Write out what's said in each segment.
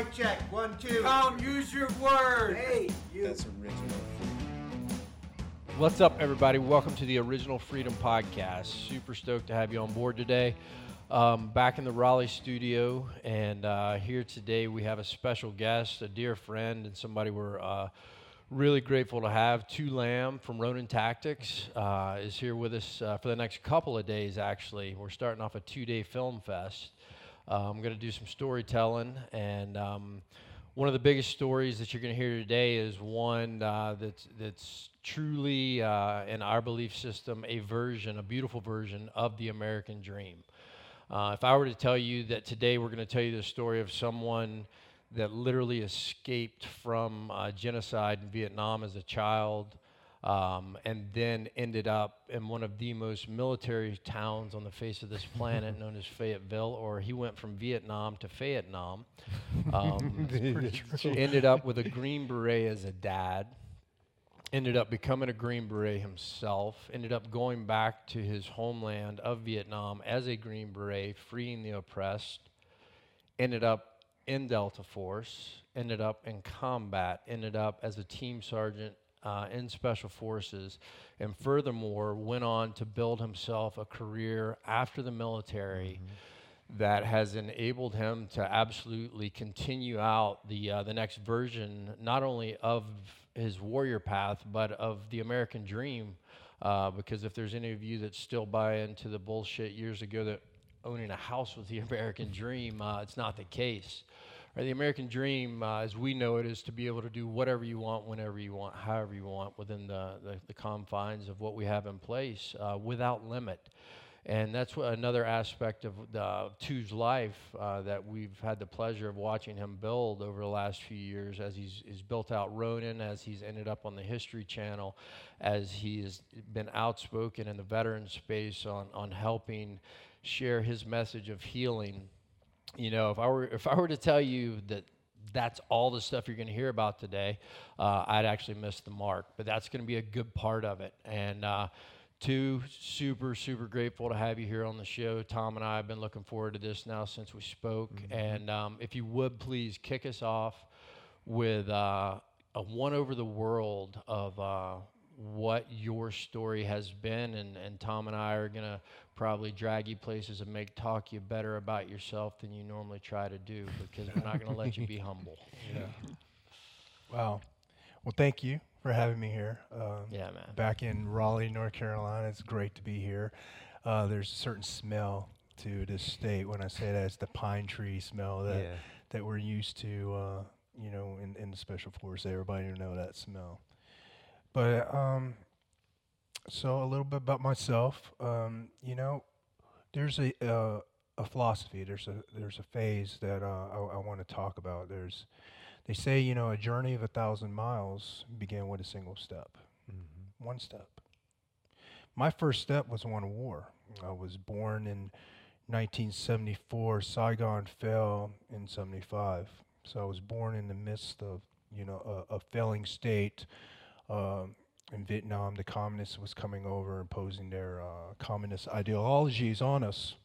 Mic check. One, two. Tom, use your word. Hey, you. That's original. What's up, everybody? Welcome to the Original Freedom Podcast. Super stoked to have you on board today. Um, back in the Raleigh studio, and uh, here today we have a special guest, a dear friend, and somebody we're uh, really grateful to have. Tu Lam from Ronin Tactics uh, is here with us uh, for the next couple of days, actually. We're starting off a two day film fest. Uh, I'm going to do some storytelling, and um, one of the biggest stories that you're going to hear today is one uh, that's that's truly, uh, in our belief system, a version, a beautiful version of the American dream. Uh, if I were to tell you that today we're going to tell you the story of someone that literally escaped from uh, genocide in Vietnam as a child, um, and then ended up in one of the most military towns on the face of this planet, known as Fayetteville, or he went from Vietnam to Fayetteville. Um, ended up with a Green Beret as a dad. Ended up becoming a Green Beret himself. Ended up going back to his homeland of Vietnam as a Green Beret, freeing the oppressed. Ended up in Delta Force. Ended up in combat. Ended up as a team sergeant uh, in Special Forces, and furthermore, went on to build himself a career after the military that has enabled him to absolutely continue out the, uh, the next version, not only of his warrior path, but of the American dream. Uh, because if there's any of you that still buy into the bullshit years ago that owning a house was the American dream, uh, it's not the case. Right, the American dream, uh, as we know it, is to be able to do whatever you want, whenever you want, however you want, within the, the, the confines of what we have in place, uh, without limit. And that's another aspect of the, Tu's life uh, that we've had the pleasure of watching him build over the last few years as he's, he's built out Ronin, as he's ended up on the History Channel, as he's been outspoken in the veteran space on, on helping share his message of healing you know, if I were if I were to tell you that that's all the stuff you're going to hear about today, uh, I'd actually miss the mark. But that's going to be a good part of it. And uh, Tu, super super grateful to have you here on the show. Tom and I have been looking forward to this now since we spoke. And um, if you would please kick us off with uh, a one over the world of. Uh, what your story has been, and, and Tom and I are going to probably drag you places and make talk you better about yourself than you normally try to do because we're not going to let you be humble. Yeah. Wow. Well, thank you for having me here. Um, Yeah, man. Back in Raleigh, North Carolina, it's great to be here. Uh, there's a certain smell to this state. When I say that, it's the pine tree smell that Yeah. that we're used to. Uh, you know, in, in the special force, everybody know that smell. But um, so a little bit about myself. Um, you know, there's a uh, a philosophy. There's a there's a phase that uh, I, I want to talk about. There's they say you know a journey of a thousand miles began with a single step, one step. My first step was one of war. I was born in 1974. Saigon fell in 75, so I was born in the midst of you know a, a failing state. Um, in Vietnam, the communists was coming over, imposing their uh, communist ideologies on us.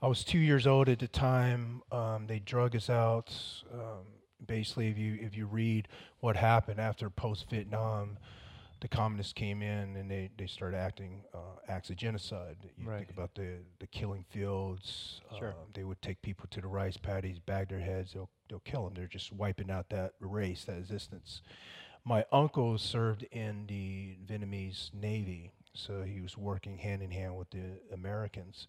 I was two years old at the time. Um, they drug us out. Um, basically, if you if you read what happened after post Vietnam, the communists came in and they, they started acting uh, acts of genocide. You Right. think about the the killing fields. Sure. Uh, they would take people to the rice paddies, bag their heads. They'll they'll kill them. They're just wiping out that race, that existence. My uncle served in the Vietnamese Navy, so he was working hand in hand with the Americans.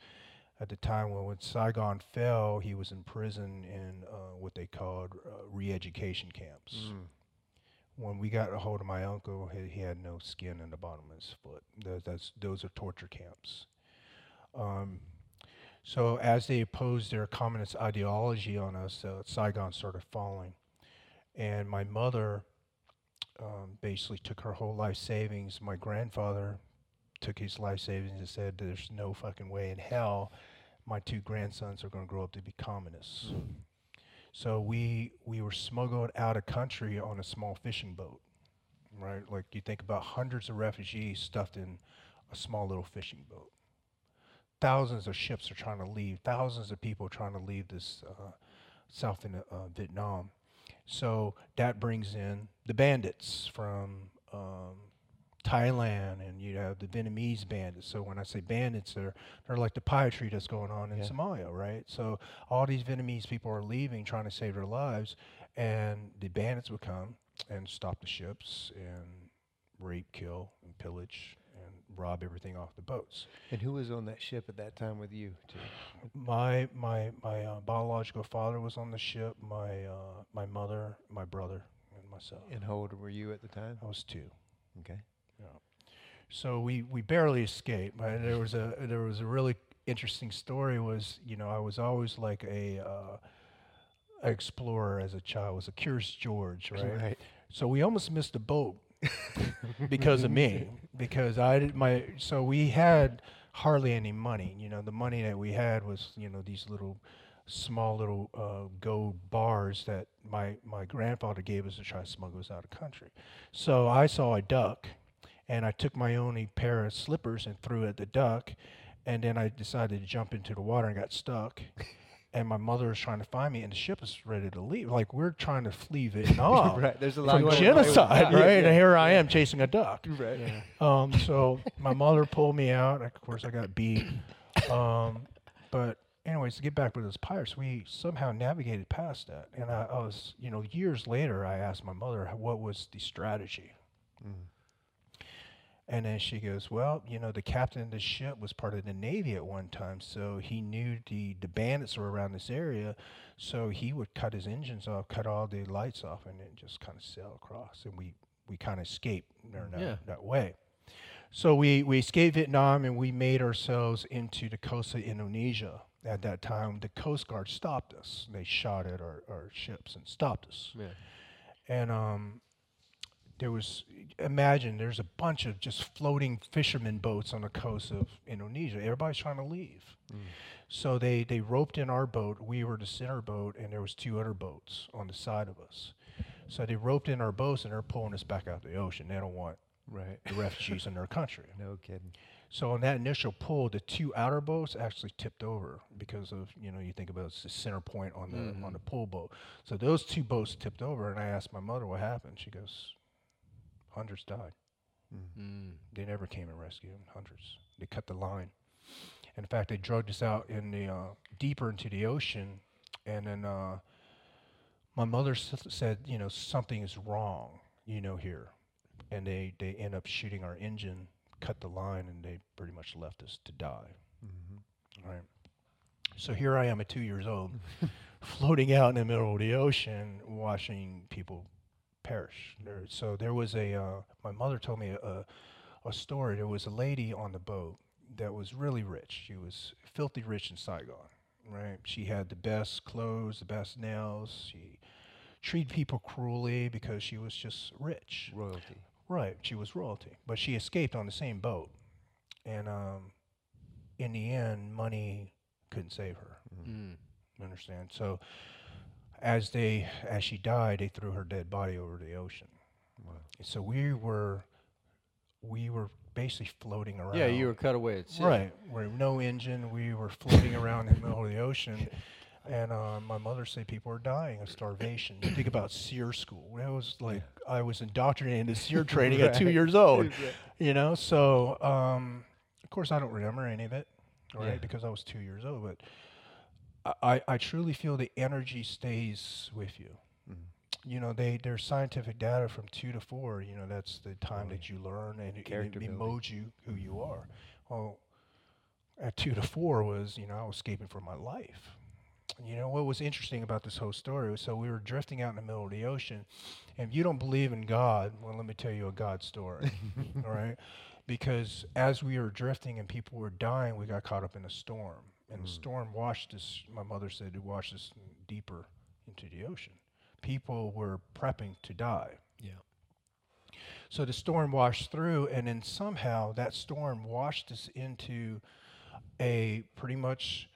At the time when, when Saigon fell, he was in prison in uh, what they called uh, re-education camps. When we got a hold of my uncle, he, he had no skin in the bottom of his foot. Those, that's, those are torture camps. Um, so as they opposed their communist ideology on us, uh, Saigon started falling. And my mother um, basically took her whole life savings. My grandfather took his life savings and said, "There's no fucking way in hell my two grandsons are going to grow up to be communists." So we we were smuggled out of country on a small fishing boat, right? Like you think about hundreds of refugees stuffed in a small little fishing boat. Thousands of ships are trying to leave. Thousands of people are trying to leave this uh, south in uh, Vietnam. So that brings in the bandits from um, Thailand, and you have the Vietnamese bandits. So when I say bandits, they're they're like the piracy that's going on in Yeah. Somalia, right? So all these Vietnamese people are leaving, trying to save their lives, and the bandits would come and stop the ships and rape, kill, and pillage, and rob everything off the boats. And who was on that ship at that time with you? Tu? My my my uh, biological father was on the ship. My uh, my mother, my brother, myself. And how old were you at the time? I was two. Okay. So we, we barely escaped. But there was a there was a really interesting story. Was you know I was always like a uh, explorer as a child. I was a Curious George, right? So we almost missed a boat because of me. Because I did my so we had hardly any money. You know, the money that we had was you know these little small little uh, gold bars that my my grandfather gave us to try to smuggle us out of country. So I saw a duck, and I took my only pair of slippers and threw it at the duck, and then I decided to jump into the water and got stuck. And my mother was trying to find me, and the ship was ready to leave. Like we're trying to flee Vietnam right. There's a lot from going genocide, right? yeah. And here I am chasing a duck. Right. Um, so my mother pulled me out. Of course, I got beat. Um, but anyways, to get back with those pirates, we somehow navigated past that. And I, I was, you know, years later, I asked my mother what was the strategy. Mm. And then she goes, "Well, you know, the captain of the ship was part of the navy at one time, so he knew the the bandits were around this area, so he would cut his engines off, cut all the lights off, and then just kind of sail across, and we we kind of escaped in that, Yeah. that way." So we, we escaped Vietnam and we made ourselves into the coast of Indonesia. At that time, the Coast Guard stopped us. They shot at our, our ships and stopped us. Yeah. And um, there was, imagine, there's a bunch of just floating fishermen boats on the coast of Indonesia. Everybody's trying to leave. So they, they roped in our boat. We were the center boat, and there was two other boats on the side of us. So they roped in our boats, and they're pulling us back out the ocean. They don't want Right. the refugees in their country. No kidding. So on that initial pull, the two outer boats actually tipped over because of you know you think about it's the center point on the on the pull boat. So those two boats tipped over, and I asked my mother what happened. She goes, hundreds died. Mm. They never came and rescued them. Hundreds. They cut the line. In fact, they drugged us out in the uh, deeper into the ocean, and then uh, my mother s- said, you know, something is wrong, you know, here, and they they end up shooting our engine, cut the line, and they pretty much left us to die. Mm-hmm. Right. So here I am at two years old, floating out in the middle of the ocean, watching people perish. There, so there was a. Uh, my mother told me a, a, a story. There was a lady on the boat that was really rich. She was filthy rich in Saigon. Right. She had the best clothes, the best nails. She treated people cruelly because she was just rich. Royalty. Right, she was royalty, but she escaped on the same boat, and um, in the end, money couldn't save her. Mm. You understand? So, as they as she died, they threw her dead body over the ocean. Wow. So we were we were basically floating around. Yeah, you were cut away at sea. right. We're no engine. We were floating around in the middle of the ocean. And uh, my mother said people are dying of starvation. You think about SERE school. That was like I was indoctrinated into SERE training at two years old. You know, so um, of course I don't remember any of it, right? Yeah. Because I was two years old. But I, I, I truly feel the energy stays with you. Mhm. You know, they there's scientific data from two to four. You know, that's the time Oh, that you learn and it, Character it, molds you who you are. Well, at two to four was you know I was escaping for my life. You know what was interesting about this whole story was so we were drifting out in the middle of the ocean, and if you don't believe in God, well, let me tell you a God story, all right? Because as we were drifting and people were dying, we got caught up in a storm, and the Mm. storm washed us. My mother said it washed us deeper into the ocean. People were prepping to die. Yeah. So the storm washed through, and then somehow that storm washed us into a pretty much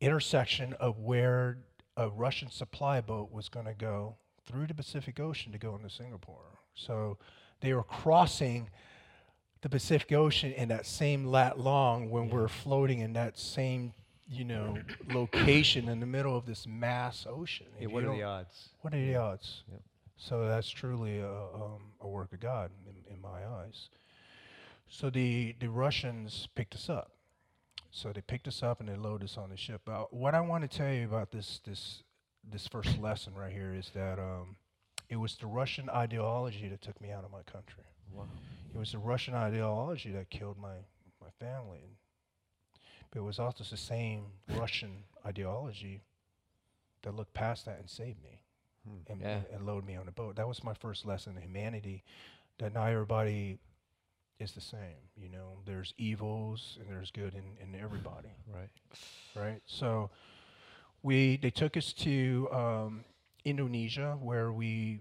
intersection of where a Russian supply boat was going to go through the Pacific Ocean to go into Singapore. So they were crossing the Pacific Ocean in that same lat long when we're floating in that same you know, location in the middle of this mass ocean. Yeah, what are the odds? What are the odds? Yep. So that's truly a, um, a work of God in, in my eyes. So the, the Russians picked us up. So they picked us up and they loaded us on the ship. But what I want to tell you about this this this first lesson right here is that um, it was the Russian ideology that took me out of my country. Wow. It was the Russian ideology that killed my, my family. But it was also the same Russian ideology that looked past that and saved me Hmm. and, Yeah. and loaded me on the boat. That was my first lesson in humanity that not everybody is the same. You know, there's evils and there's good in, in everybody Right. right? So we they took us to um, Indonesia where we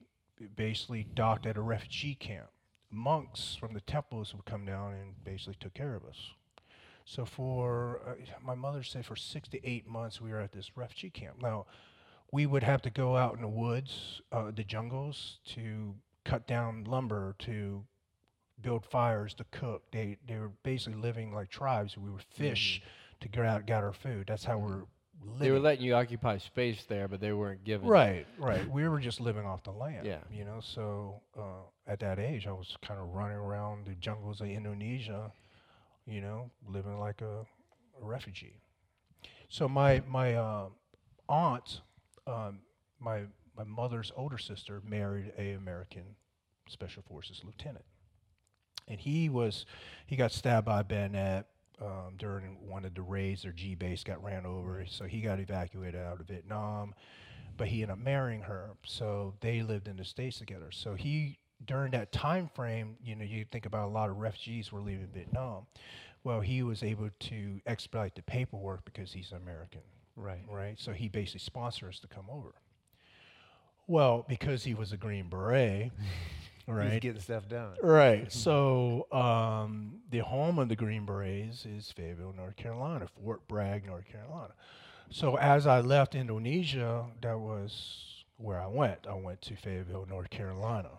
basically docked at a refugee camp. Monks from the temples would come down and basically took care of us. So for uh, my mother said for six to eight months we were at this refugee camp. Now we would have to go out in the woods, uh, the jungles, to cut down lumber to build fires to cook. They they were basically living like tribes. We would fish to get out get our food. That's how we're living. They were letting you occupy space there, but they weren't giving. right, right. we were just living off the land. Yeah. You know, so uh, at that age, I was kind of running around the jungles of Indonesia. You know, living like a, a refugee. So my my uh, aunt, um, my my mother's older sister, married a American Special Forces lieutenant, and he was he got stabbed by bayonet um, during one of the raids. Their G base got ran over, so he got evacuated out of Vietnam. But he ended up marrying her, so they lived in the states together. So he during that time frame, you know, you think about a lot of refugees were leaving Vietnam. Well, he was able to expedite the paperwork because he's American Right. right? So he basically sponsored us to come over. Well, because he was a Green Beret, He's right? getting stuff done. Right. So um, the home of the Green Berets is Fayetteville, North Carolina, Fort Bragg, North Carolina. So as I left Indonesia, that was where I went. I went to Fayetteville, North Carolina.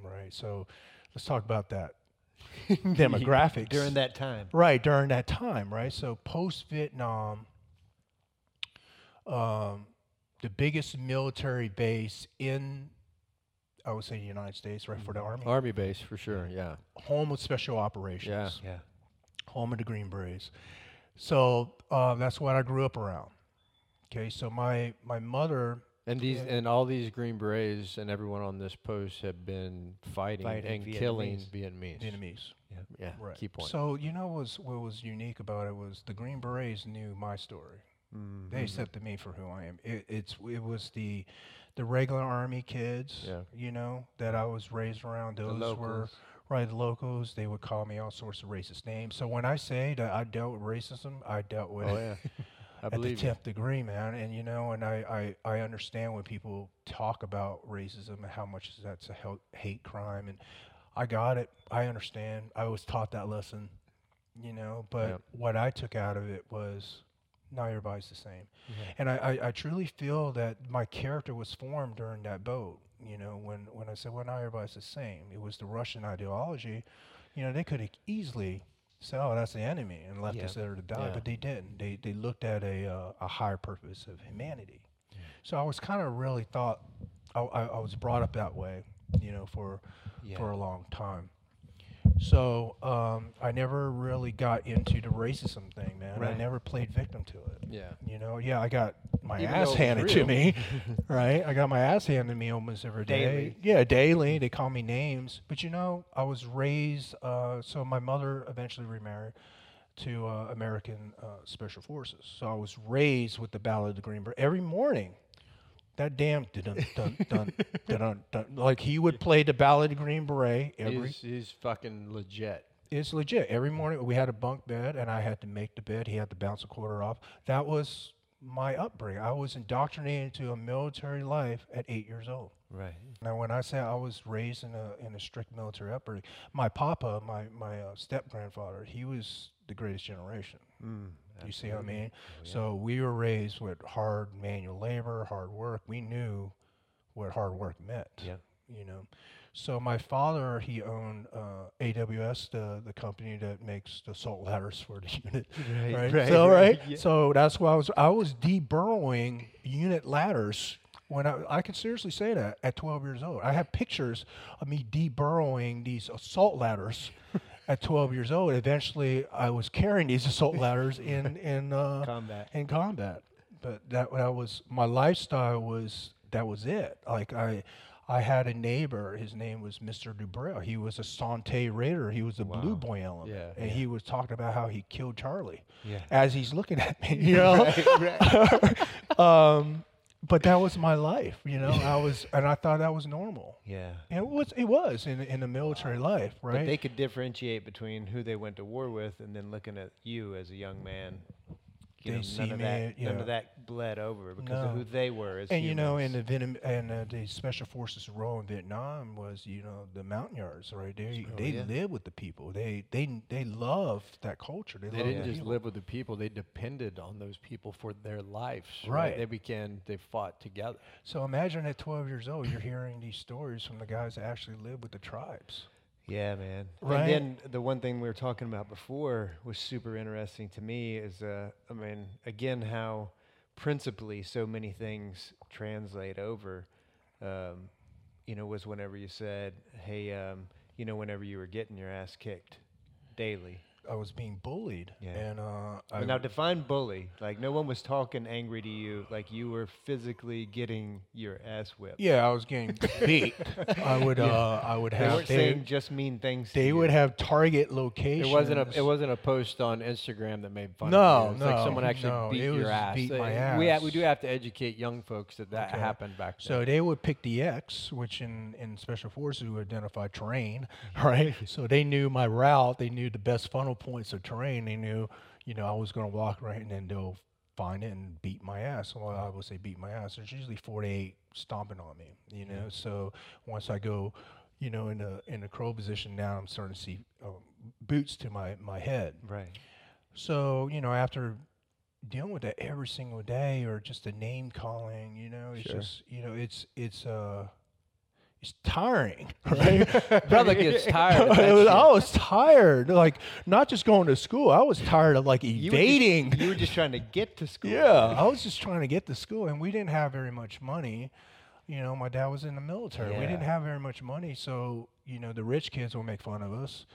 Right. So let's talk about that demographics During that time. Right, during that time, right? So post Vietnam, um, the biggest military base in, I would say, the United States, right, for the Army, Army base for sure. Yeah. home of special operations, Yeah. yeah. home of the Green Berets. So uh, that's what I grew up around. Okay, so my my mother, And these and all these Green Berets and everyone on this post have been fighting, Fighting and killing Vietnamese. Vietnamese, Yeah. right? Key point. So you know what was what was unique about it was the Green Berets knew my story. Mhm. They accepted me for who I am. It, it's it was the the regular army kids, Yeah. you know, that I was raised around. Those were right locals. They would call me all sorts of racist names. So when I say that I dealt with racism, I dealt with oh it yeah. I at the tenth degree, man. And you know, and I, I I understand when people talk about racism and how much that's a hate crime, and I got it. I understand. I was taught that lesson, you know. But Yep. what I took out of it was not everybody's the same. Right. And I, I, I truly feel that my character was formed during that boat. You know, when, when I said, well, not everybody's the same. It was the Russian ideology. You know, they could have easily said, oh, that's the enemy and left Yeah. us there to die, Yeah. but they didn't. They, they looked at a, uh, a higher purpose of humanity. So I was kind of really thought, I, I, I was brought up that way, you know, for, Yeah. for a long time. So um, I never really got into the racism thing, man. I never played victim to it. Yeah. You know, yeah, I got my Even ass handed to me, right? I got my ass handed to me almost every day. Daily. Yeah, daily. They call me names, but you know, I was raised. Uh, so my mother eventually remarried to uh, American uh, Special Forces. So I was raised with the Ballad of the Green Beret every morning. That damn dun dun dun dun dun. Like he would play the Ballad of Green Beret every He's, he's fucking legit. it's legit. Every morning we had a bunk bed, and I had to make the bed. He had to bounce a quarter off. That was my upbringing. I was indoctrinated into a military life at eight years old. Right. Now, when I say I was raised in a in a strict military upbringing, my papa, my my uh, step grandfather, he was the greatest generation. Mm, You see what I mean? Oh, yeah. So we were raised with hard manual labor, hard work. We knew what hard work meant. Yeah. you know. So my father, he owned uh, AWS, the the company that makes the salt ladders for the unit. Right, right? right, so right, right, yeah. so that's why I was I was deburrowing unit ladders when I I can seriously say that at 12 years old. I have pictures of me deburrowing these assault ladders at 12 years old. Eventually, I was carrying these assault ladders in in uh, Combat. in combat. But that that was my lifestyle was that was it. Like I. I had a neighbor. His name was Mr. Dubrell. He was a Son Tay Raider. He was a Blue Boy element, Yeah, and he was talking about how he killed Charlie Yeah. as he's looking at me, you know. um, but that was my life, you know. I was, and I thought that was normal. Yeah. And it was, it was in in the military life, right? But they could differentiate between who they went to war with and then looking at you as a young man. You They know, see none of me, that, none yeah. of that bled over because of who they were as and you know, in the Vietnam and uh, the special forces role in Vietnam was, you know, the Montagnards, right? They Oh, they yeah. live with the people. They they they love that culture. They, They didn't the just people. live with the people; they depended on those people for their lives. Right. They began. They fought together. So imagine at 12 years old, you're hearing these stories from the guys that actually live with the tribes. Yeah, man. Right? And then the one thing we were talking about before was super interesting to me is, uh, I mean, again, how principally so many things translate over. Um, you know, was whenever you said, "Hey, um, you know, whenever you were getting your ass kicked daily." I was being bullied, Yeah. and uh, I Well, now define bully. Like no one was talking angry to you. Like you were physically getting your ass whipped. Yeah, I was getting beat. I would, uh, I would They have. weren't They, saying just mean things. to they you. would have target locations. It wasn't a. It wasn't a post on Instagram that made fun No, of you. It's like no, someone actually no, beat it was your ass. beat They- my We ha- we do have to educate young folks that that Okay. happened back Then. So they would pick the X, which in, in special forces would identify terrain, right? so they knew my route. They knew the best funnel points of terrain. They knew, you know, I was going to walk right, and then they'll find it and beat my ass. Well, I would say beat my ass. There's usually four to eight stomping on me, you know. So once I go, you know, in the in the crow position, now I'm starting to see um, boots to my my head. right. So, you know, after dealing with that every single day or just the name calling, you know, it's Sure. just, you know, it's, it's, uh, it's tiring, right? Brother gets tired. Of that I was-. I was tired, like not just going to school. I was tired of like You were just- evading. You were just trying to get to school. Yeah, I was just trying to get to school, and we didn't have very much money. You know, my dad was in the military. We didn't have very much money, so you know, the rich kids will make fun of us,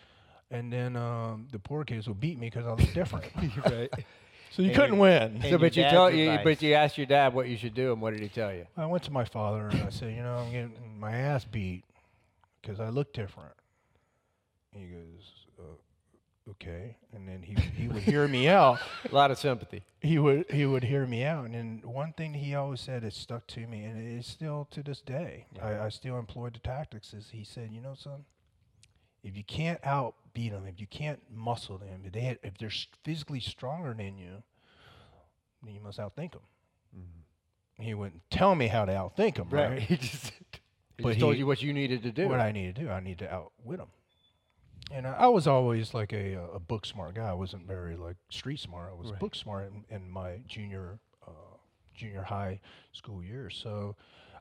and then um, the poor kids will beat me because I look different. right. So you And couldn't your- win. So, but you dad's told you, advice. but you asked your dad what you should do, and what did he tell you? I went to my father and I said, you know, I'm getting my ass beat because I look different. He goes, uh, okay, and then he he would hear me out. A lot of sympathy. He would he would hear me out, and then one thing he always said that stuck to me, and it's still to this day. I, I still employ the tactics. Is he said, you know, son, if you can't outbeat them, if you can't muscle them, if they if they're physically stronger than you, then you must outthink them. He wouldn't tell me how to outthink them, right? Right. He just He just told he- you what you needed to do. what I need to do. I need to outwit them. And I, I was always like a, a book smart guy. I wasn't very like street smart. I was Right. book smart in, in my junior uh, junior high school years. So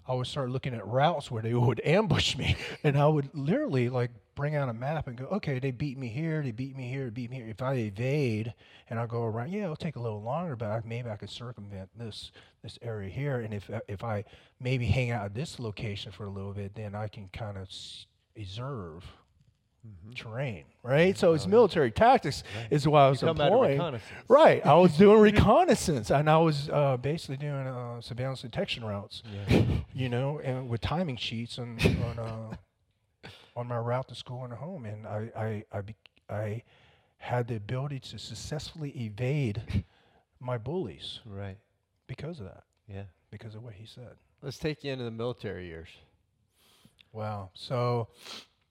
I would start looking at routes where they would ambush me, and I would literally like bring out a map and go, okay, they beat me here, they beat me here, beat me here. If I evade and I go around, yeah, it'll take a little longer, but I, maybe I could circumvent this this area here. And if if I maybe hang out at this location for a little bit, then I can kind of s- observe terrain, right? So it's military tactics is what I was talking about a employing. reconnaissance. Right, I was doing reconnaissance, and I was uh, basically doing uh, surveillance detection routes. You know, and with timing sheets on on uh, on my route to school and home, and I I I, be, I had the ability to successfully evade my bullies right. because of that, Yeah. because of what he said. Let's take you into the military years. Wow. So,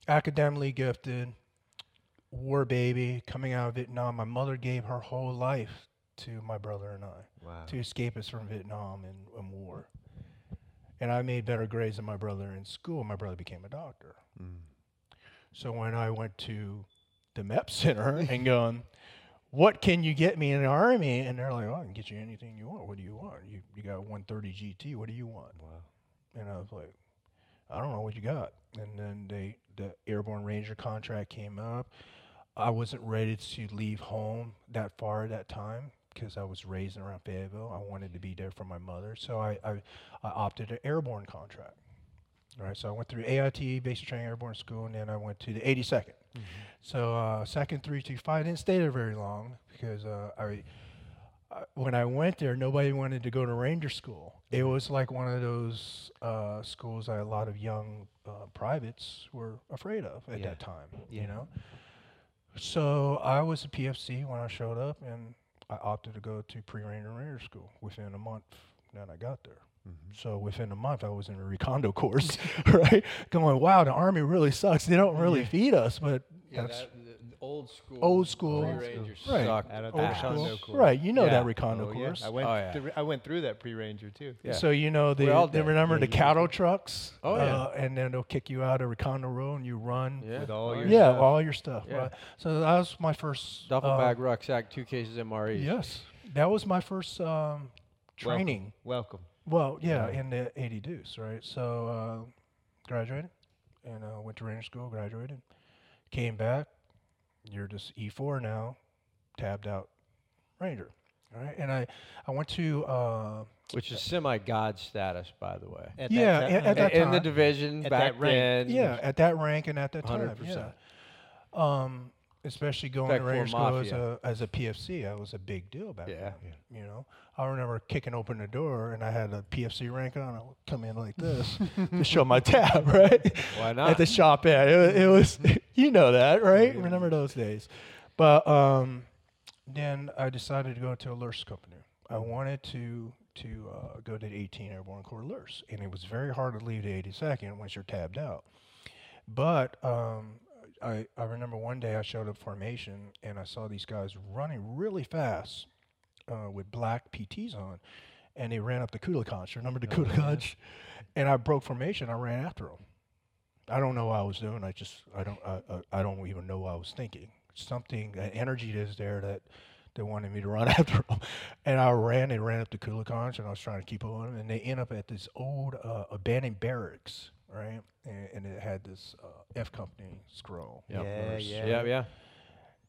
academically gifted, war baby, coming out of Vietnam. My mother gave her whole life to my brother and I Wow. to escape us from Vietnam and, and war. And I made better grades than my brother in school. My brother became a doctor. Mm. So when I went to the MEP Center and going, what can you get me in the Army? And they're like, oh, I can get you anything you want. What do you want? You, you got 130 GT. What do you want? Wow. And I was like, I don't know what you got. And then they the airborne ranger contract came up. I wasn't ready to leave home that far at that time because I was raised around Fayetteville. I wanted to be there for my mother, so I I, I opted an airborne contract. All right, so I went through AIT, Basic Training Airborne School, and then I went to the 82nd. So uh, second three two five. I didn't stay there very long because uh, I when I went there, nobody wanted to go to Ranger School. It was like one of those uh, schools that a lot of young uh, privates were afraid of at Yeah. that time. Yeah. You know. So I was a PFC when I showed up, and I opted to go to pre-Ranger Ranger School within a month that I got there. So within a month, I was in a recondo course, right? Going, wow, the army really sucks. They don't really feed us, but Yeah, that's that, old school. Old school. Free Old Rangers school. Right. sucked Out of old the school. course. Right, you know Yeah. that recondo Oh, yeah. course. I went. Oh, yeah. through, I went through that pre-ranger too. Yeah. So you know they, all they did. remember Yeah, the you did cattle trucks. Oh, yeah. uh, and then they'll kick you out of recondo row and you run. Yeah. With all your Yeah, stuff. all your stuff. Yeah. Right. So that was my first Duffel uh, bag, rucksack, two cases MREs. Yes, that was my first um, training. Welcome. Well, yeah, in the 80 Deuce, right? So uh, graduated and uh, went to Ranger School, graduated, came back. You're just E4 now, tabbed out Ranger, all right? And I, I went to uh, Which is semi god status, by the way. At Yeah, that, a- ti- at that time. in the division At back that rank. then. yeah at that rank and at that time, 100%. yeah. Um, especially going Back to for Ranger School as Mafia. a as a PFC, that was a big deal back Yeah. then. You know, I remember kicking open the door and I had a PFC rank on. I would come in like this to show my tab, right? Why not? At the shop at it, it was, you know that, right? Remember those days. But um, then I decided to go to a LURS company. I wanted to to uh, go to the 18 Airborne Corps LURS, and it was very hard to leave the 82nd once you're tabbed out. But um, I, I remember one day I showed up formation and I saw these guys running really fast uh, with black PTs on, and they ran up the Kulakonch. Remember the Oh, yeah. And I broke formation. I ran after them. I don't know what I was doing. I just I don't I, I, I don't even know what I was thinking. Something an energy is there that they wanted me to run after them, and I ran. They ran up the Kulakonch, and I was trying to keep on. And they end up at this old uh, abandoned barracks, right? And, and it had this uh, F Company scroll. Yep. Yeah, yeah. yeah, yeah.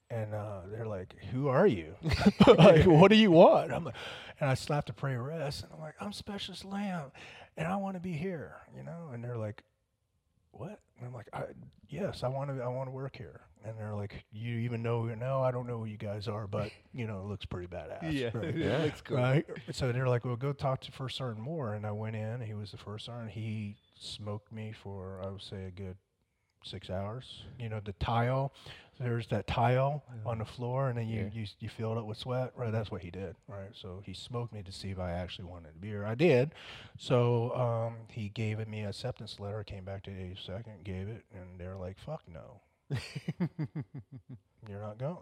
And uh, they're like, "Who are you? like, what do you want?" I'm like, and I slapped a pray rest, and I'm like, "I'm Specialist Lam, and I want to be here," you know. And they're like, "What?" And I'm like, I, "Yes, I want to. I want to work here." And they're like, "You even know? No, I don't know who you guys are, but you know, it looks pretty badass." Yeah, right? it looks cool. Right. So they're like, "Well, go talk to First Sergeant Moore." And I went in. He was the first sergeant. He smoked me for I would say a good six hours. You know, the tile. There's that tile on the floor, and then you, Yeah. you you fill it with sweat. Right. That's what he did. Right. So he smoked me to see if I actually wanted to be here. I did. So um, he gave it me a acceptance letter. Came back to the 82nd, gave it, and they're like, "Fuck no, you're not going."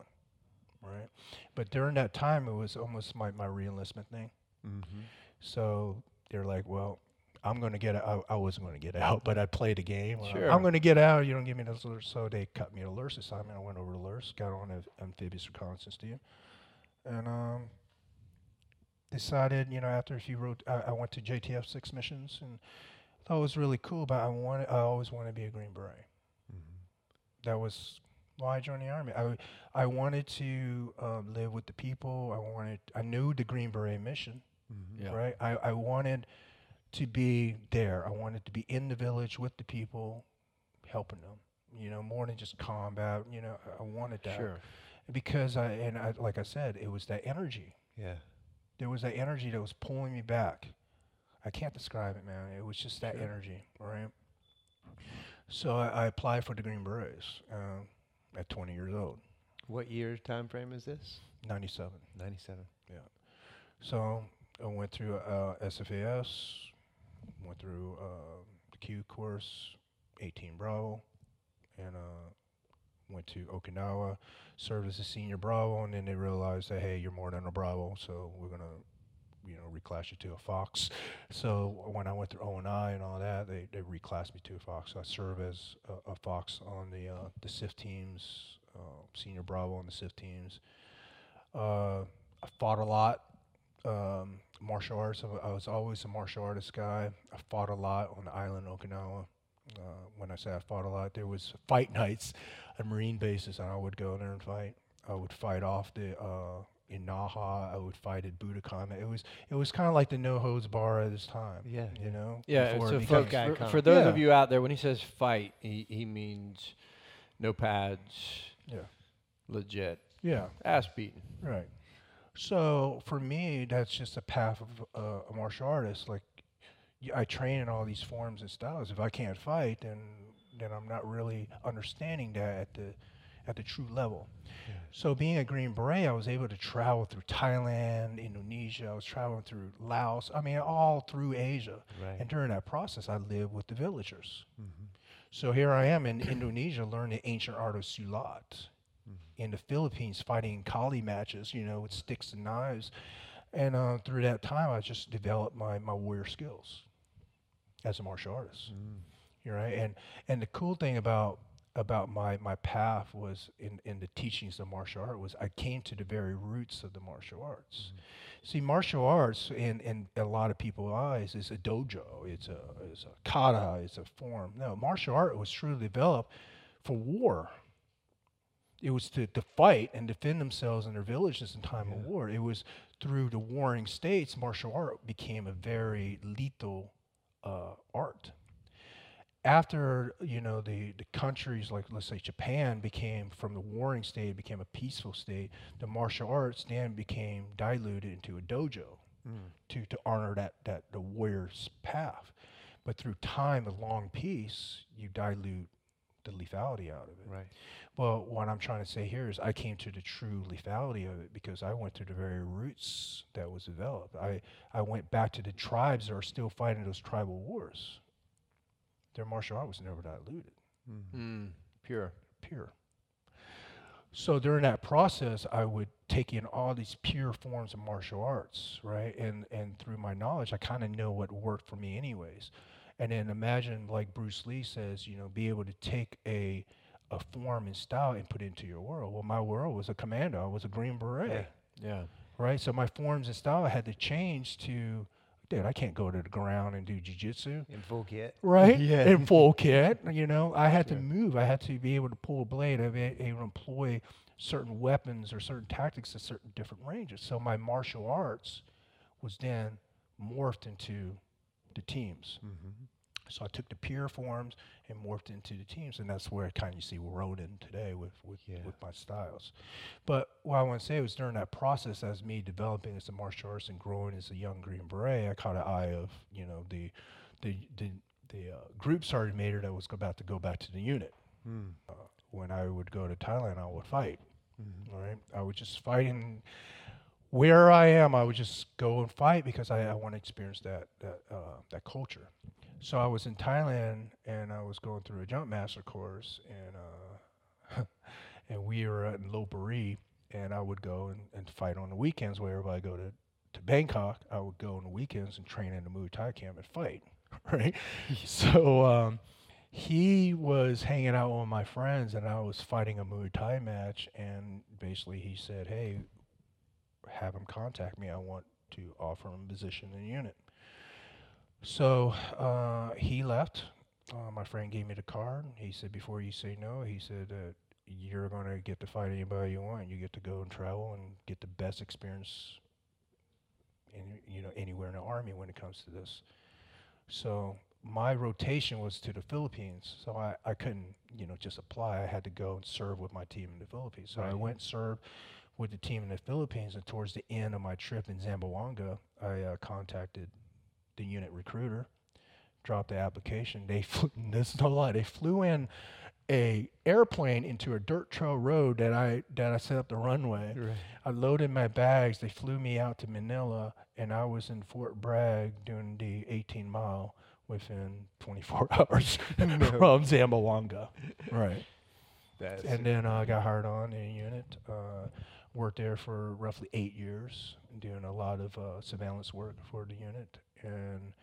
Right. But during that time, it was almost my my reenlistment thing. Mm-hmm. So they're like, well, I'm going to get out. I, I wasn't going to get out, but I played the game. Sure. I'm going to get out. You don't give me those LURS. So they cut me a LURS assignment. I went over to LURS, got on an amphibious reconnaissance team, and um, decided, you know, after a few wrote, I, I went to JTF six missions and thought it was really cool. But I wanted, I always wanted to be a Green Beret. That was why I joined the army. I I wanted to um, live with the people. I wanted. I knew the Green Beret mission Mm-hmm. Yeah. right? I, I wanted to be there. I wanted to be in the village with the people, helping them. You know, more than just combat. You know, I- wanted that Sure. because I and I, like I said, it was that energy. Yeah. There was that energy that was pulling me back. I can't describe it, man. It was just that Sure. energy, right? So I, I applied for the Green Berets uh, at 20 years old, What year time frame is this? 97. 97. Yeah. So I went through uh, SFAS, went through uh, the Q course, 18 Bravo, and uh, went to Okinawa, served as a senior Bravo, and then they realized that hey, you're more than a Bravo, so we're gonna, you know, reclass you to a Fox. So when I went through O and I and all that, they they reclassed me to a Fox. So I serve as a, a Fox on the uh, the SIF teams, uh, senior Bravo on the SIF teams. Uh, I fought a lot um, martial arts. I was always a martial artist guy. I fought a lot on the island of Okinawa. Uh, when I say I fought a lot, there was fight nights at Marine bases, and I would go there and fight. I would fight off the uh, in Naha. I would fight at Budokan. It was it was kind of like the no holds bar at this time. Yeah, you know. Yeah, before it so became- for, for those of you out there, when he says fight, he, he means no pads, yeah, legit, yeah, ass beating. right. So for me, that's just a path of uh, a martial artist. Like I train in all these forms and styles. If I can't fight, then then I'm not really understanding that at the at the true level. So being a Green Beret, I was able to travel through Thailand, Indonesia. I was traveling through Laos. I mean, all through Asia. Right. And during that process, I lived with the villagers. So here I am in Indonesia learning the ancient art of Silat. In the Philippines, fighting Kali matches, you know, with sticks and knives. And uh, through that time, I just developed my, my warrior skills as a martial artist. You're right. And and the cool thing about about my my path was in in the teachings of martial art was I came to the very roots of the martial arts. See, martial arts in in a lot of people's eyes is a dojo. It's a it's a kata. It's a form. No, martial art was truly developed for war. It was to, to fight and defend themselves in their villages in time of war. It was through the warring states, martial art became a very lethal uh, art after you know the the countries like let's say Japan became from the warring state became a peaceful state, the martial arts then became diluted into a dojo to to honor that that the warrior's path. But through time of long peace, you dilute the lethality out of it. Right. Well, what I'm trying to say here is I came to the true lethality of it because I went to the very roots that was developed. I, I went back to the tribes that are still fighting those tribal wars. Their martial art was never diluted, Mm, pure. pure. So during that process, I would take in all these pure forms of martial arts, right? And and through my knowledge, I kind of know what worked for me, anyways. And then imagine, like Bruce Lee says, you know, be able to take a a form and style and put it into your world. Well, my world was a commando. I was a Green Beret, Yeah. right? So my forms and style had to change to, dude, I can't go to the ground and do jujitsu In full kit. right? Yeah. In full kit, you know, I had to move. I had to be able to pull a blade. I be able to employ certain weapons or certain tactics at certain different ranges. So my martial arts was then morphed into the teams. Mm-hmm. So I took the pure forms and morphed into the teams, and that's where I kind of you see Ronin today with with, Yeah. with my styles. But what I want to say was during that process, as me developing as a martial artist and growing as a young Green Beret, I caught an eye of you know the the the, the uh, group sergeant major that was about to go back to the unit. Mm. Uh, when I would go to Thailand, I would fight. All right, I would just fight in where I am. I would just go and fight because I, I want to experience that that uh, that culture. So I was in Thailand and I was going through a jump master course and uh, and we were in Lopburi and I would go and, and fight on the weekends wherever I go to to Bangkok. I would go on the weekends and train in the Muay Thai camp and fight. Right. so um, he was hanging out with my friends and I was fighting a Muay Thai match and basically he said, "Hey, have him contact me. I want to offer him a position in the unit." So uh, he left. Uh, my friend gave me the card. He said, "Before you say no," he said, uh, "You're going to get to fight anybody you want. You get to go and travel and get the best experience in you know anywhere in the army when it comes to this." So my rotation was to the Philippines, so I, I couldn't you know just apply. I had to go and serve with my team in the Philippines. So I went and served with the team in the Philippines, and towards the end of my trip in Zamboanga, I uh, contacted the unit recruiter, dropped the application. They flew, this is no lie. They flew in a airplane into a dirt trail road that I that I set up the runway. Right. I loaded my bags. They flew me out to Manila, and I was in Fort Bragg doing the 18 mile within 24 hours from Zamboanga. Right. That's And then uh, I got hired on in a unit. Uh, worked there for roughly eight years, doing a lot of uh, surveillance work for the unit. And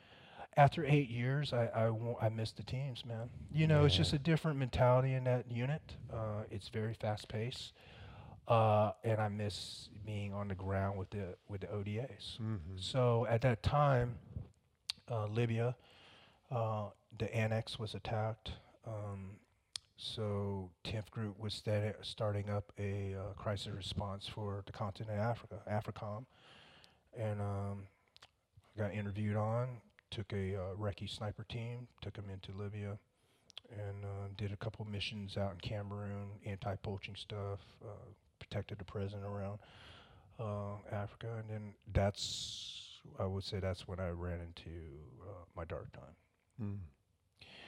after eight years, I I, wo- I missed the teams, man. You know, it's just a different mentality in that unit. Uh, it's very fast paced, uh, and I miss being on the ground with the with the ODAs. Mhm. So at that time, uh, Libya, uh, the annex was attacked. Um, so 10th Group was sta- starting up a uh, crisis response for the continent of Africa, AFRICOM, and um, got interviewed on. Took a uh, recce sniper team, took them into Libya, and uh, did a couple missions out in Cameroon, anti-poaching stuff, uh, protected the president around uh, Africa, and then that's I would say that's when I ran into uh, my dark time. Mm.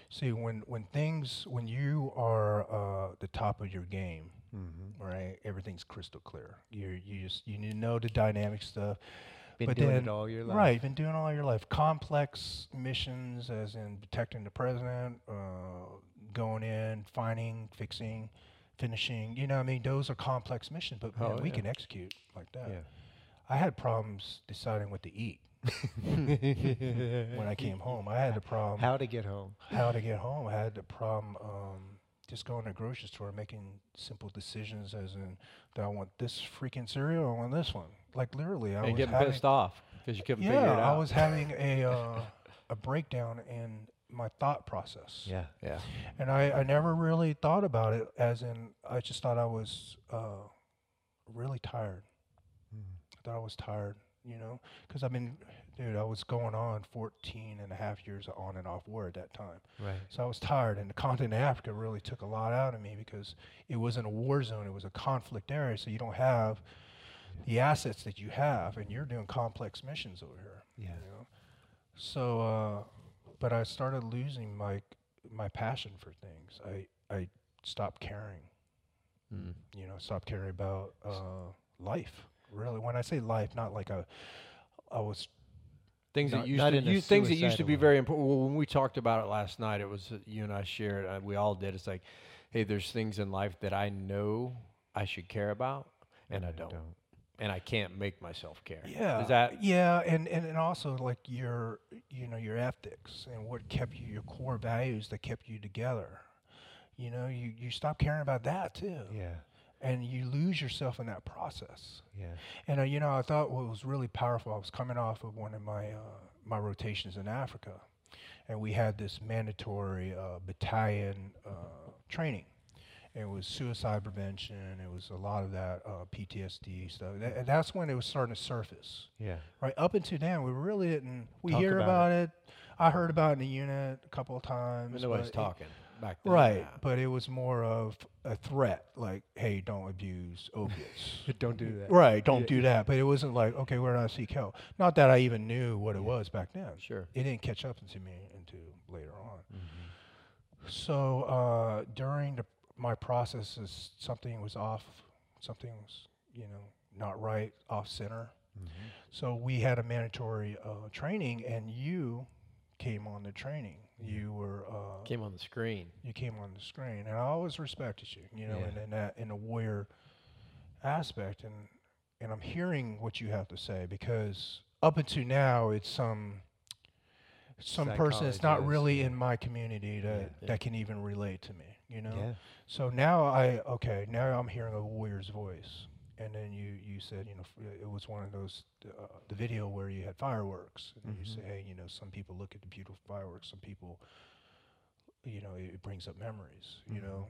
See, when when things when you are uh, the top of your game, Mm-hmm. right? Everything's crystal clear. You you just you need to know the dynamic stuff. Been But doing then- it all your life. Right, been doing all your life. Complex missions, as in protecting the president, uh, going in, finding, fixing, finishing. You know, what I mean, those are complex missions, but man, Oh, we yeah. can execute like that. Yeah. I had problems deciding what to eat when I came home. I had the problem How to get home. how to get home. I had the problem um, just going to a grocery store, making simple decisions, as in, do I want this freaking cereal or I want this one? Like literally, I and was getting having, pissed off because you couldn't figure it yeah, out. I was having a uh, a breakdown in my thought process. Yeah. yeah. And I, I never really thought about it as in I just thought I was uh, really tired. Mm. I thought I was tired, you know, because I've been, dude, I was going on 14 and a half years of on and off war at that time. Right. So I was tired, and the continent of Africa really took a lot out of me because it wasn't a war zone; it was a conflict area. So you don't have the assets that you have, and you're doing complex missions over here. Yeah. You know? So, uh, but I started losing my my passion for things. I I stopped caring. Mm. You know, stopped caring about uh, life. Really, when I say life, not like a I was Things Not- that used to you, things that used to be way. very important. Well, when we talked about it last night, it was uh, you and I shared. Uh, we all did. It's like, hey, there's things in life that I know I should care about, and I don't, and I can't make myself care. Yeah. Is that yeah, and, and and also like your you know your ethics and what kept you your core values that kept you together. You know, you you stop caring about that too, Yeah. And you lose yourself in that process. Yeah. And uh, you know, I thought what was really powerful. I was coming off of one of my uh, my rotations in Africa, and we had this mandatory uh, battalion uh, training. It was suicide prevention. It was a lot of that uh, PTSD stuff. And that's when it was starting to surface. Yeah. Right up until then, we really didn't. We Talk hear about about it. I heard about it in the unit a couple of times. nobody's but it- back then? Right, yeah. but it was more of a threat, like, "Hey, don't abuse opiates." Don't do that. Right, don't Yeah. do that. But it wasn't like, okay, where do I seek help? Not that I even knew what it was back then. Sure. It didn't catch up to me until later on. Mm-hmm. So uh, during the, my processes, something was off. Something was, you know, not right, off center. Mm-hmm. So we had a mandatory uh, training, and you came on the training. You were uh, Came on the screen. you came on the screen, and I always respected you, you know, Yeah. and in that in a warrior aspect, and and I'm hearing what you have to say because up until now, it's some some person that's not really yeah. in my community that Yeah. that can even relate to me, you know. Yeah. So now I okay, now I'm hearing a warrior's voice, and then you you said you know f- it was one of those uh, the video where you had fireworks, and you Mhm. say hey you know some people look at the beautiful fireworks, some people you know it, it brings up memories, you Mhm. know,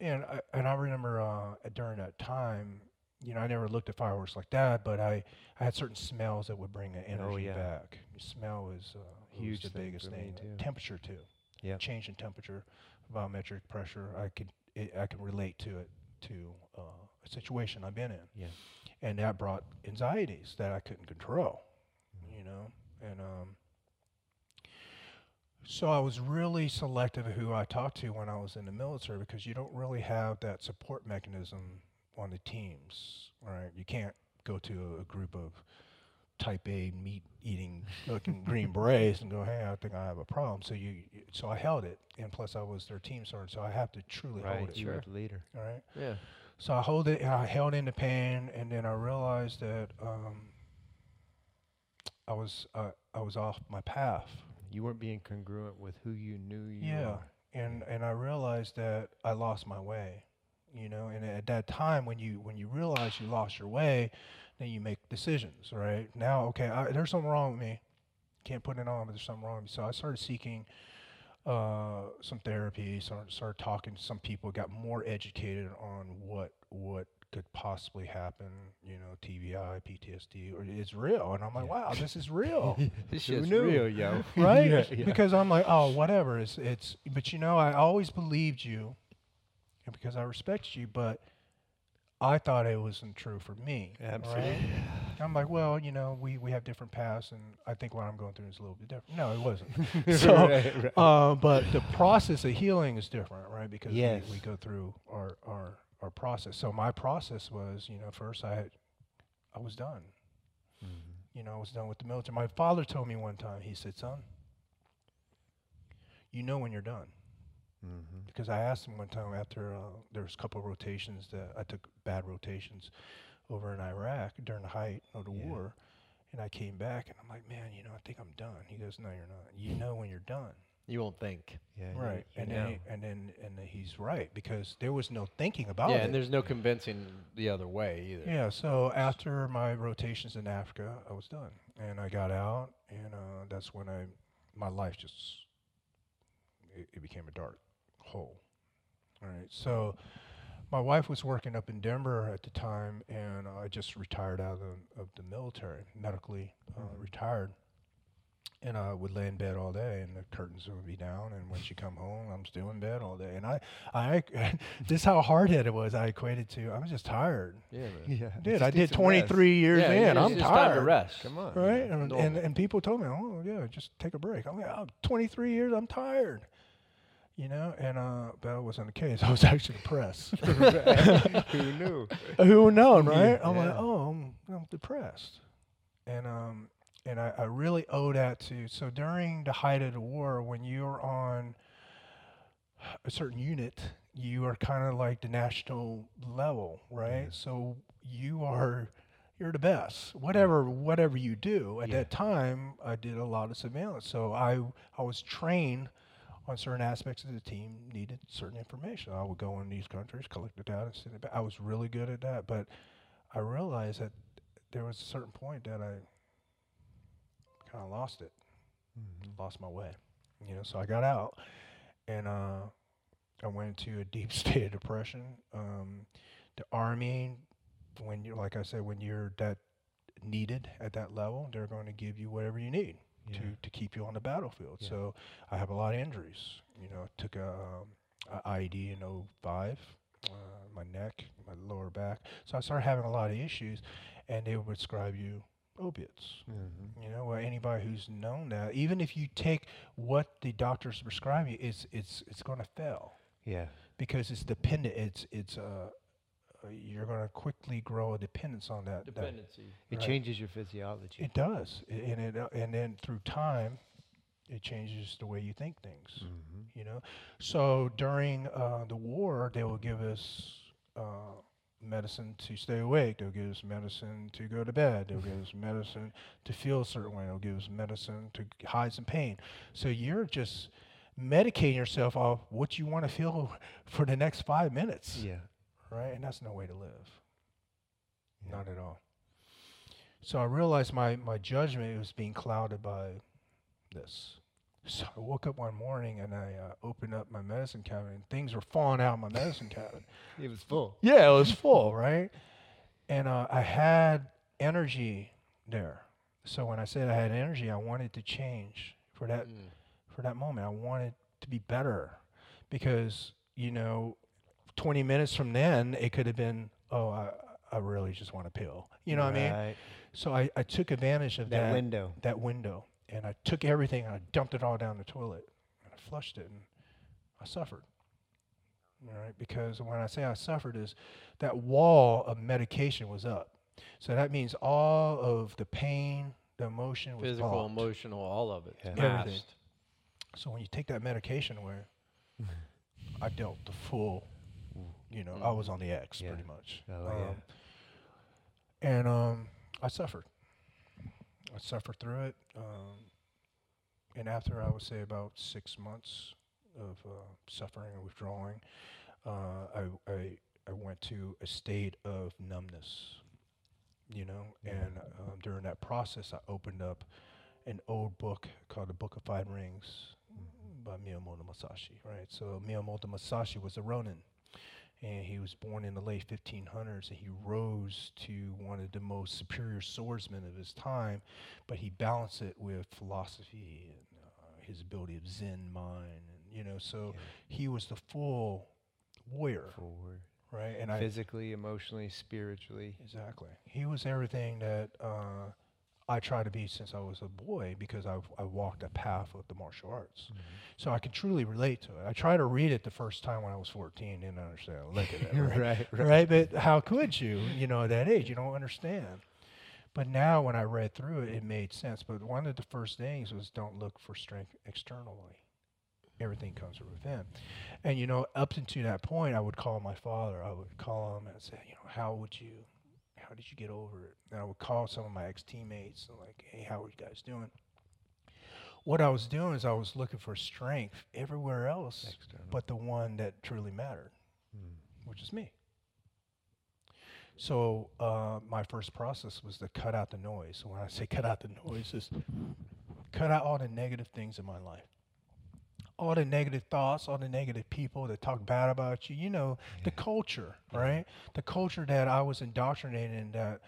and I and I remember uh, during that time. You know, I never looked at fireworks like that, but I, I had certain smells that would bring the energy Oh, yeah. back. Smell is uh, was Huge the biggest thing. too. Temperature too Yeah. change in temperature, volumetric pressure. I could it, I can relate to it to uh, situation I've been in, Yeah. and that brought anxieties that I couldn't control, Mm-hmm. you know, and um. So I was really selective of who I talked to when I was in the military because you don't really have that support mechanism on the teams, right? You can't go to a, a group of type A meat eating looking green berets and go, hey, I think I have a problem. So you, you- so I held it, and plus I was their team sergeant, so I have to truly Right. hold it. You were the leader. All right. Yeah. So I hold it. I held in the pain, and then I realized that um, I was uh, I was off my path. You weren't being congruent with who you knew you Yeah, were. and and I realized that I lost my way. You know, and at that time, when you when you realize you lost your way, then you make decisions. Right now, okay, I, there's something wrong with me. Can't put it on, but there's something wrong with me. So I started seeking uh, some therapy, started, started talking to some people, got more educated on what what could possibly happen. You know, TBI, PTSD, or it's real, and I'm like, wow, this is real. This shit's knew? real, yo. right? Yeah, yeah. Because I'm like, oh, whatever. It's it's. But you know, I always believed you, and because I respect you, but I thought it wasn't true for me. Absolutely. Right? I'm like, well, you know, we we have different paths, and I think what I'm going through is a little bit different. No, it wasn't. so, Right, right. uh, but the process of healing is different, right? Because Yes. we, we go through our, our our process. So my process was, you know, first I had, I was done. You know, I was done with the military. My father told me one time. He said, "Son, you know when you're done." Mhm. Because I asked him one time after uh, there was a couple of rotations that I took bad rotations over in Iraq during the height of the Yeah. war, and I came back and I'm like, man, you know, I think I'm done. He goes, no, you're not. You know when you're done, You won't think. Yeah, you- right? you and know. then he, and then and then he's right because there was no thinking about yeah, it. Yeah, and there's no convincing the other way either. Yeah, so after my rotations in Africa, I was done, and I got out, and uh, that's when I, my life just, it, it became a dark hole. All right, so my wife was working up in Denver at the time, and I just retired out of the, of the military, medically uh, Mhm. retired, and I would lay in bed all day, and the curtains would be down, and when she come home, I'm still in bed all day, and I, I, this how hard headed it was. I equated to, I'm just tired. Yeah, man. Yeah, Dude, I did some rest. 23 years yeah, in. just- I'm it's tired. time to rest. Come on. Right? And, and, and people told me, oh, yeah, just take a break. I'm like, oh, 23 years, I'm tired. You know, and uh, but that wasn't the case. I was actually depressed. Who knew? Who known, right? I'm like, oh, I'm, I'm depressed. And um, and I, I really owe that to. So during the height of the war, when you're on a certain unit, you are kind of like the national level, right? So you are you're the best. Whatever whatever you do. At Yeah. that time, I did a lot of surveillance. So I I was trained on certain aspects of the team needed certain information. I would go in these countries, collect the data, and send it back. I was really good at that, but I realized that there was a certain point that I kind of lost it, lost my way. You know, so I got out, and uh, I went into a deep state of depression. Um, the army, when you, like I said, when you're that needed at that level, they're going to give you whatever you need Yeah. to to keep you on the battlefield. Yeah. So I have a lot of injuries. You know, I took a, um, a IED in 05, uh, my neck, my lower back. So I started having a lot of issues, and they would prescribe you opiates. Mhm. You know, well, anybody who's known that, even if you take what the doctors prescribe you, it's it's it's going to fail Yeah. because it's dependent. It's it's uh you're going to quickly grow a dependence on that. that Dependency. It Right. changes your physiology. it does, I- and it uh, and then through time, it changes the way you think things. Mhm. You know, so during uh, the war, they will give us uh, medicine to stay awake. They'll give us medicine to go to bed. They'll give us medicine to feel a certain way. They'll give us medicine to hide some pain. So you're just medicating yourself off what you want to feel for the next five minutes, Yeah. Right? And that's no way to live. Yeah. Not at all. So I realized my, my judgment was being clouded by this. So I woke up one morning and I uh, opened up my medicine cabinet and things were falling out of my medicine cabinet. It was full. Yeah, it was full, right? And uh, I had energy there. So when I said I had energy, I wanted to change for that Mm. for that moment. I wanted to be better because you know, 20 minutes from then it could have been, oh, I I really just want a pill. You know what I mean? Right. So I, I took advantage of That that window. that window and I took everything and I dumped it all down the toilet and I flushed it and I suffered. All right, because when I say I suffered is that wall of medication was up. So that means all of the pain, the emotion was Physical, blocked. emotional, all of it. Yeah. Everything. So when you take that medication away, I dealt the full, you know, I was on the X Yeah. pretty much. Oh, yeah. Um, And um, I suffered. I suffered through it. Um, and after, I would say, about six months of uh, suffering and withdrawing, uh, I, I, I went to a state of numbness, you know. And um, during that process, I opened up an old book called The Book of Five Rings by Miyamoto Musashi, right? So Miyamoto Musashi was a Ronin, and he was born in the late 1500s, and he rose to one of the most superior swordsmen of his time, but he balanced it with philosophy and uh, his ability of Zen mind, and you know, so Yeah. he was the full warrior, right? And I Physically, emotionally, spiritually. Exactly. He was everything that uh, I tried to be since I was a boy because I've, I walked a path of the martial arts. Mm-hmm. So I can truly relate to it. I tried to read it the first time when I was 14, didn't understand. Look at it. Right? right, right. right? But how could you? You know, at that age, you don't understand. But now when I read through it, it made sense. But one of the first things was don't look for strength externally. Everything comes from within. And, you know, up until that point, I would call my father. I would call him and say, you know, how would you, how did you get over it? And I would call some of my ex teammates and, like, hey, how are you guys doing? What I was doing is I was looking for strength everywhere else External. but the one that truly mattered, Mm. which is me. So uh, my first process was to cut out the noise. So when I say cut out the noise, is cut out all the negative things in my life, all the negative thoughts, all the negative people that talk bad about you. You know, the culture, right? The culture that I was indoctrinated in. That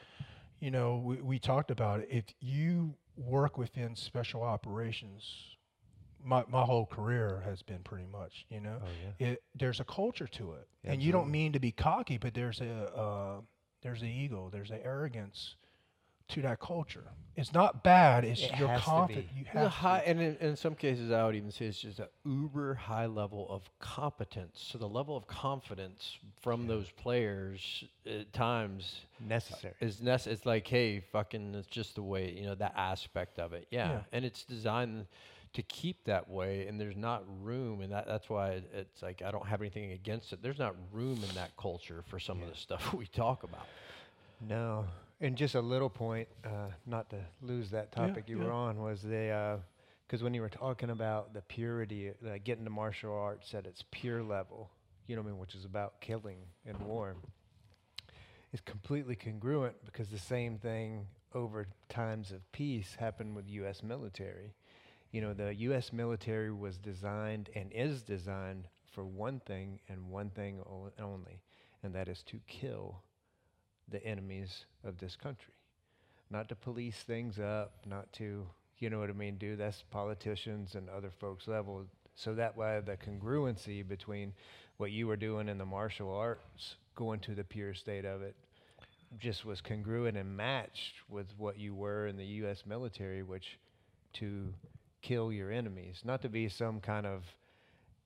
you know, we, we talked about it. If you work within special operations, my my whole career has been pretty much, you know Oh, yeah. it there's a culture to it and you don't mean to be cocky but there's a uh, there's an ego there's an arrogance to that culture it's not bad it's It you're confident be. you There's a have high, to. and in, in some cases, I would even say it's just an uber high level of competence. So the level of confidence from those players at times Necessary. is nece- It's like, hey, fucking, it's just the way you know that aspect of it. Yeah, Yeah. and it's designed to keep that way, and there's not room, and that that's why it's like I don't have anything against it. There's not room in that culture for some of the stuff we talk about. No. And just a little point, uh, not to lose that Yeah, topic you yeah. were on, was the, because when you were talking about the purity, like getting to martial arts at its pure level, you know what I mean, which is about killing and war, is completely congruent because the same thing over times of peace happened with U.S. military. You know, the U.S. military was designed and is designed for one thing and one thing o- only, and that is to kill the enemies of this country. Not to police things up, not to, you know what I mean, do that's politicians and other folks' level. So that way the congruency between what you were doing in the martial arts, going to the pure state of it, just was congruent and matched with what you were in the U.S. military, which to kill your enemies, not to be some kind of,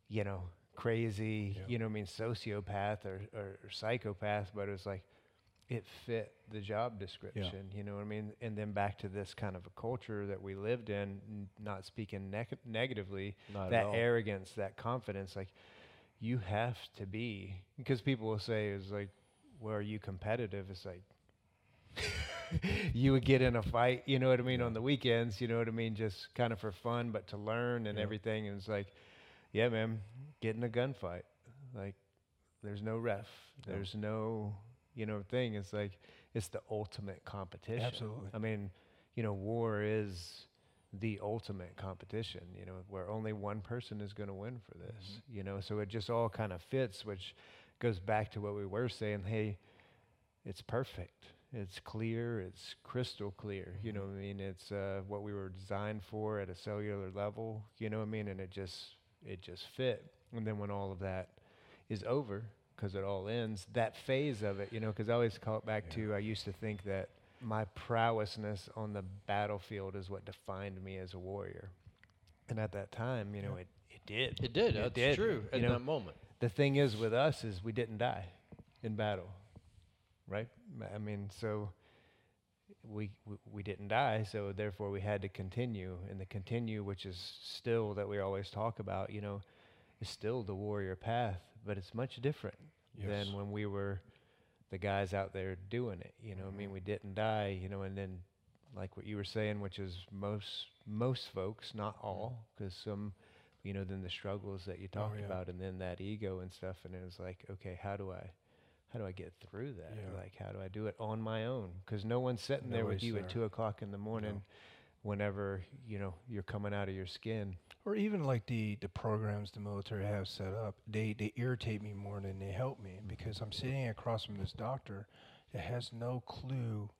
you know, crazy, Yeah. you know, what I mean, sociopath or, or, or psychopath, but it was like it fit the job description, you know what I mean? And then back to this kind of a culture that we lived in, n- not speaking neg- negatively, Not that arrogance, that confidence, like you have to be, because people will say, is like, well, are you competitive? It's like, you would get in a fight, you know what I mean, on the weekends, you know what I mean, just kind of for fun, but to learn and Yeah. everything. And it's like, yeah, man, get in a gunfight. Like, there's no ref, there's no, you know, thing. It's like, it's the ultimate competition. Absolutely. I mean, you know, war is the ultimate competition, you know, where only one person is going to win for this, Mm-hmm. you know, so it just all kind of fits, which goes back to what we were saying. Hey, it's perfect. It's clear. It's crystal clear. You know what I mean? It's uh, what we were designed for at a cellular level. You know what I mean? And it just it just fit. And then when all of that is over, because it all ends, that phase of it, you know, because I always call it back to I used to think that my prowessness on the battlefield is what defined me as a warrior. And at that time, you know, Yeah. it, it did. It did. That's did, true. you At know. that moment. the thing is with us is we didn't die in battle right I mean so we, we we didn't die so therefore we had to continue and the continue which is still that we always talk about you know is still the warrior path but it's much different Yes. than when we were the guys out there doing it you know i mean? Mm-hmm. We didn't die you know and then like what you were saying which is most most folks not mm-hmm. all because some you know then the struggles that you Oh, talked yeah. about and then that ego and stuff and it was like okay how do i how do i get through that? Yeah. like how do i do it on my own? Because no one's sitting there with you at two o'clock in the morning whenever you know you're coming out of your skin or even like the the programs the military have set up, they they irritate me more than they help me because I'm sitting across from this doctor that has no clue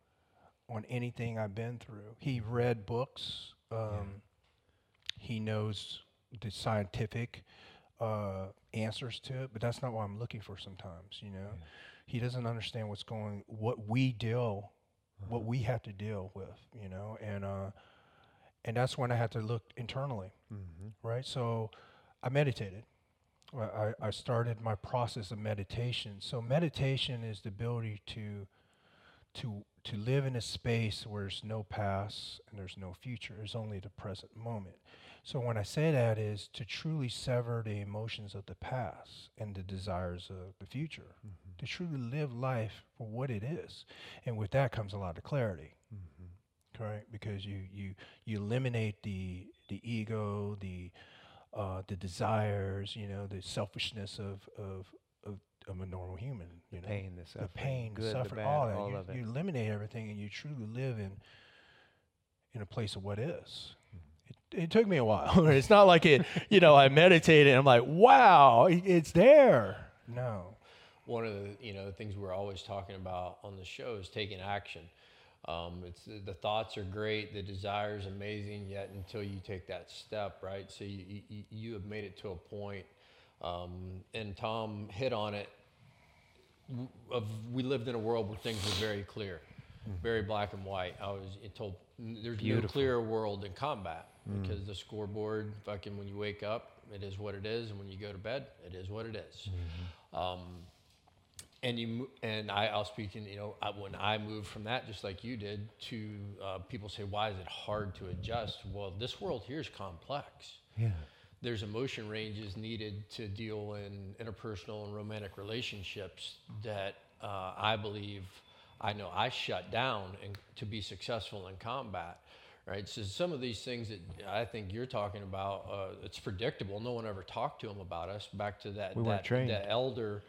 on anything I've been through. He read books. Um, He knows the scientific uh, answers to it, but that's not what I'm looking for. Sometimes, you know, he doesn't understand what's going, what we deal, what we have to deal with, you know, and uh, and that's when I had to look internally, mm-hmm. right? So I meditated. I, I started my process of meditation. So meditation is the ability to to to live in a space where there's no past and there's no future. There's only the present moment. So when I say that is to truly sever the emotions of the past and the desires of the future. Mm-hmm. To truly live life for what it is. And with that comes a lot of clarity mm-hmm. Correct? Because you you you eliminate the the ego, the uh, the desires, you know, the selfishness of of of, of a normal human, you know, pain, the the pain, good, the suffering, bad, all that. all you, of it. you eliminate everything, and you truly live in in a place of what is. It, it took me a while. it's not like it, you know, I meditated and I'm like, wow, it's there. No. one of the you know the things we're always talking about on the show is taking action. Um, it's the thoughts are great, the desire is amazing, yet until you take that step, right? So you you, you have made it to a point, um, and Tom hit on it. Of we lived in a world where things were very clear, very black and white. I was told there's no Beautiful. clearer world in combat because the scoreboard, fucking, when you wake up, it is what it is, and when you go to bed, it is what it is. Um, and you and I, I'll speak in you know when I moved from that just like you did to uh, people say why is it hard to adjust? Well, this world here is complex. Yeah. There's emotion ranges needed to deal in interpersonal and romantic relationships that uh, I believe I know I shut down and to be successful in combat. Right, so some of these things that I think you're talking about, uh, it's predictable. No one ever talked to them about us. Back to that, We that, that elder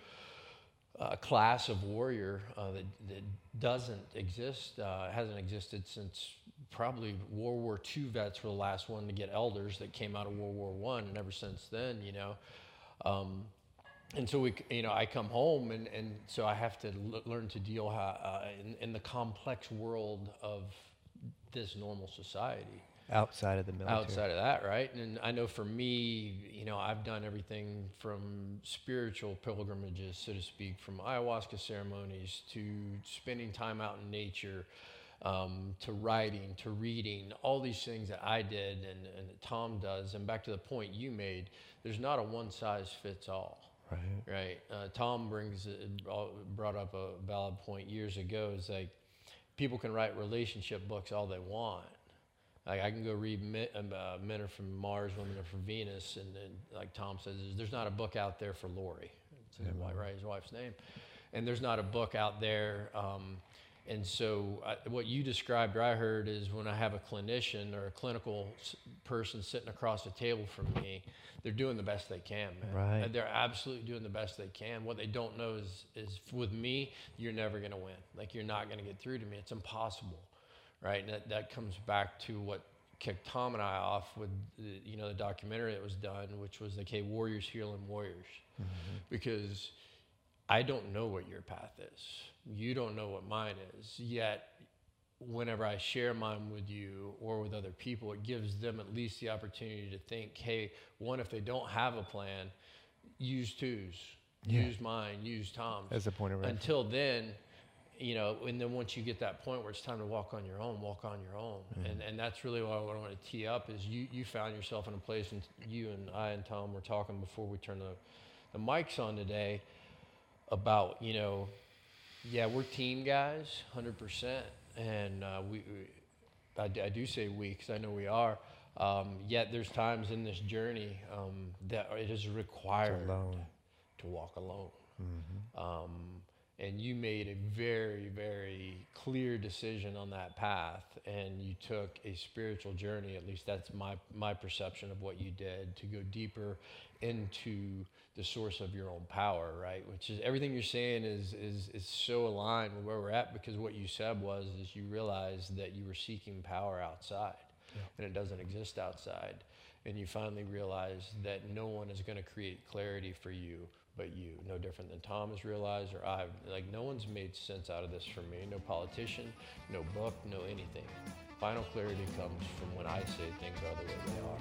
uh, class of warrior uh, that, that doesn't exist, uh, hasn't existed since probably World War II vets were the last one to get elders that came out of World War One, and ever since then, you know. Um, and so we, you know, I come home, and, and so I have to l- learn to deal how, uh, in, in the complex world of this normal society Outside of the military. outside of that, right? And I know for me, you know, I've done everything from spiritual pilgrimages, so to speak, from ayahuasca ceremonies to spending time out in nature, um, to writing, to reading, all these things that I did and, and that Tom does. And back to the point you made, there's not a one size fits all. Right. Right. Uh, Tom brings uh, brought up a valid point years ago. Is like people can write relationship books all they want. Like I can go read men, um, uh, Men Are from Mars, Women Are from Venus, and then like Tom says, there's- not a book out there for Lori. It's his wife, right? His wife's name, and there's not a book out there. Um, and so, I, what you described, or I heard, is when I have a clinician or a clinical s- person sitting across the table from me, they're doing the best they can, man. Right. And they're absolutely doing the best they can. What they don't know is, is with me, you're never going to win. Like you're not going to get through to me. It's impossible, right? And that, that comes back to what kicked Tom and I off with, the, you know, the documentary that was done, which was like, hey, warriors healing warriors, mm-hmm. because I don't know what your path is. You don't know what mine is. Yet, whenever I share mine with you or with other people, it gives them at least the opportunity to think, hey, one, if they don't have a plan, use Tu's, Yeah. use mine, use Tom's. As a point of reference. Until then, you know, and then once you get that point where it's time to walk on your own, walk on your own. And and that's really what I want to tee up is you you found yourself in a place and you and I and Tom were talking before we turned the, the mics on today about, you know, yeah, we're team guys, 100%. And uh, we, we I, I do say we because I know we are. Um, yet there's times in this journey um, that it is required alone. to walk alone. Um, and you made a very, very clear decision on that path, and you took a spiritual journey. At least that's my my perception of what you did to go deeper into the source of your own power, right? Which is everything you're saying is is is so aligned with where we're at because what you said was is you realized that you were seeking power outside, and it doesn't exist outside. and you finally realize that no one is going to create clarity for you but you. No different than Tom has realized or I've. Like, no one's made sense out of this for me. No politician, no book, no anything. Final clarity comes from when I say things are the way they are.